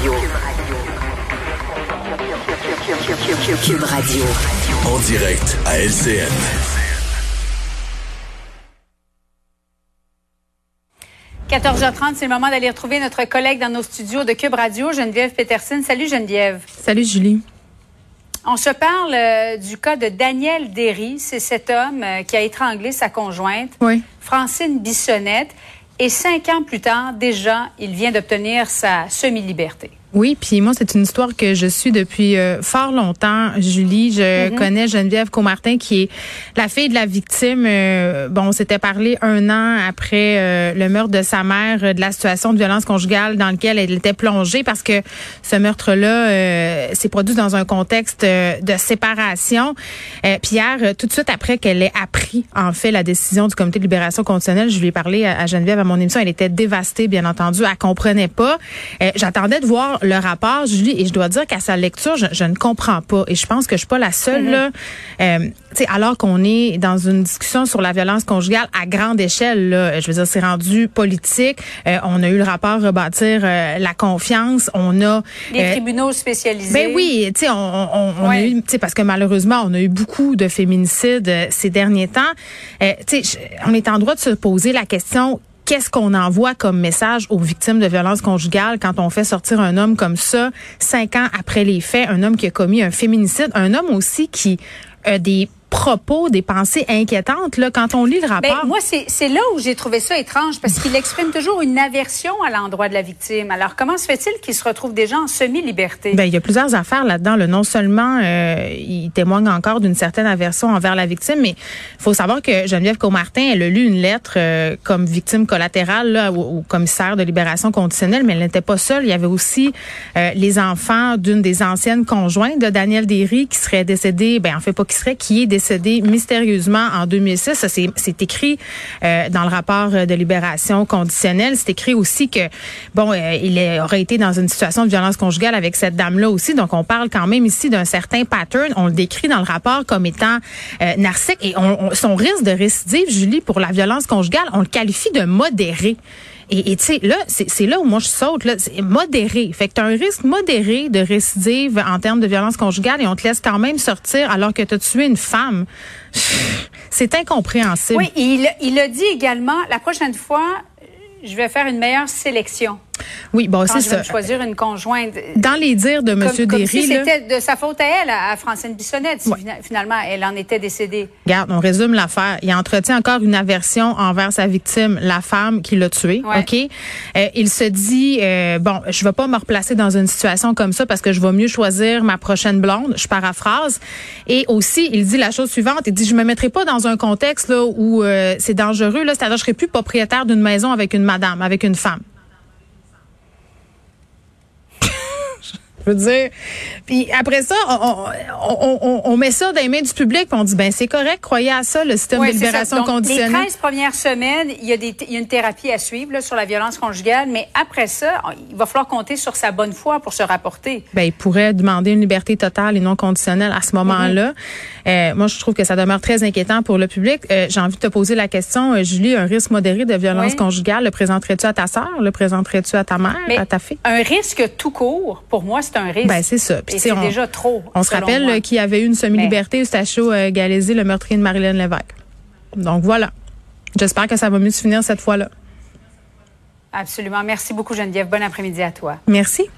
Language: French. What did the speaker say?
Radio. Cube Radio. En direct à LCN. – 14h30, c'est le moment d'aller retrouver notre collègue dans nos studios de Cube Radio, Geneviève Peterson. Salut Geneviève. Salut Julie. On se parle euh, du cas de Daniel Derry. C'est cet homme euh, qui a étranglé sa conjointe, Oui. Francine Bissonnette. Et cinq ans plus tard, déjà, il vient d'obtenir sa semi-liberté. Oui, puis moi, c'est une histoire que je suis depuis euh, fort longtemps, Julie. Je connais Geneviève Comartin, qui est la fille de la victime. Euh, bon, on s'était parlé un an après euh, le meurtre de sa mère, euh, de la situation de violence conjugale dans laquelle elle était plongée, parce que ce meurtre-là s'est produit dans un contexte de séparation. puis hier, tout de suite après qu'elle ait appris, en fait, la décision du Comité de libération conditionnelle, je lui ai parlé à, à Geneviève à mon émission, elle était dévastée, bien entendu, elle comprenait pas. J'attendais de voir le rapport, Julie, et je dois dire qu'à sa lecture, je, je, ne comprends pas. Et je pense que je suis pas la seule. Mm-hmm. là. Euh, alors qu'on est dans une discussion sur la violence conjugale à grande échelle, là, je veux dire, c'est rendu politique. Euh, on a eu le rapport rebâtir euh, la confiance. On a les tribunaux spécialisés. Ben oui, tu sais, on, on, on Ouais. a eu, parce que malheureusement, on a eu beaucoup de féminicides euh, ces derniers temps. Euh, tu sais, on est en droit de se poser la question qu'est-ce qu'on envoie comme message aux victimes de violences conjugales quand on fait sortir un homme comme ça, cinq ans après les faits, un homme qui a commis un féminicide, un homme aussi qui a des propos, des pensées inquiétantes. Là, quand on lit le Ben, rapport, moi, c'est là où j'ai trouvé ça étrange parce qu'il exprime toujours une aversion à l'endroit de la victime. Alors, comment se fait-il qu'il se retrouve déjà en semi-liberté? Ben, il y a plusieurs affaires là-dedans. là. Non seulement euh, il témoigne encore d'une certaine aversion envers la victime, mais il faut savoir que Geneviève Comartin, elle a lu une lettre euh, comme victime collatérale là, au, au commissaire de libération conditionnelle, mais elle n'était pas seule. Il y avait aussi euh, les enfants d'une des anciennes conjointes de Daniel Derry qui serait décédé, ben en fait pas qui serait, qui est décédé mystérieusement en 2006. Ça, c'est écrit euh, dans le rapport de libération conditionnelle. C'est écrit aussi que bon, euh, il aurait été dans une situation de violence conjugale avec cette dame-là aussi. Donc, on parle quand même ici d'un certain pattern. On le décrit dans le rapport comme étant euh, narcissique et on, on- son risque de récidive, Julie, pour la violence conjugale, on le qualifie de modéré. Et tu sais, là, c'est là où moi je saute, là, modéré. Fait que tu un risque modéré de récidive en termes de violence conjugale et on te laisse quand même sortir alors que tu as tué une femme. C'est incompréhensible. Oui, il, il a dit également, la prochaine fois, je vais faire une meilleure sélection Oui, bon, c'est ça. choisir une conjointe. Dans les dires de Comme, M. comme si Derry, c'était de sa faute à elle, à, à Francine Bissonnette, si Ouais. finalement elle en était décédée. Regarde, on résume l'affaire. Il entretient encore une aversion envers sa victime, la femme qui l'a tué. Ouais. Ok? Euh, il se dit euh, bon, je vais pas me replacer dans une situation comme ça parce que je vais mieux choisir ma prochaine blonde. Je paraphrase. Et aussi, il dit la chose suivante. Il dit je me mettrai pas dans un contexte là où euh, c'est dangereux. Là, c'est-à-dire je serai plus propriétaire d'une maison avec une madame, avec une femme. Je veux dire. Puis après ça, on, on, on, on met ça dans les mains du public, puis on dit ben c'est correct, croyez à ça, le système Ouais, de c'est libération Donc, conditionnelle. Les 13 premières semaines, il y a, des, il y a une thérapie à suivre là, sur la violence conjugale, mais après ça, il va falloir compter sur sa bonne foi pour se rapporter. Ben, il pourrait demander une liberté totale et non conditionnelle à ce moment-là. Euh, moi, je trouve que ça demeure très inquiétant pour le public. Euh, J'ai envie de te poser la question, euh, Julie, un risque modéré de violence Oui. conjugale, le présenterais-tu à ta sœur, le présenterais-tu à ta mère, Mais à ta fille? un risque tout court, pour moi, c'est un risque. Ben, c'est ça. Puis, déjà trop. On se rappelle euh, qu'il y avait eu une semi-liberté, Eustachio euh, le meurtrier de Marilyn Lévesque. Donc voilà. J'espère que ça va mieux se finir cette fois-là. Absolument. Merci beaucoup, Geneviève. Bon après-midi à toi. Merci.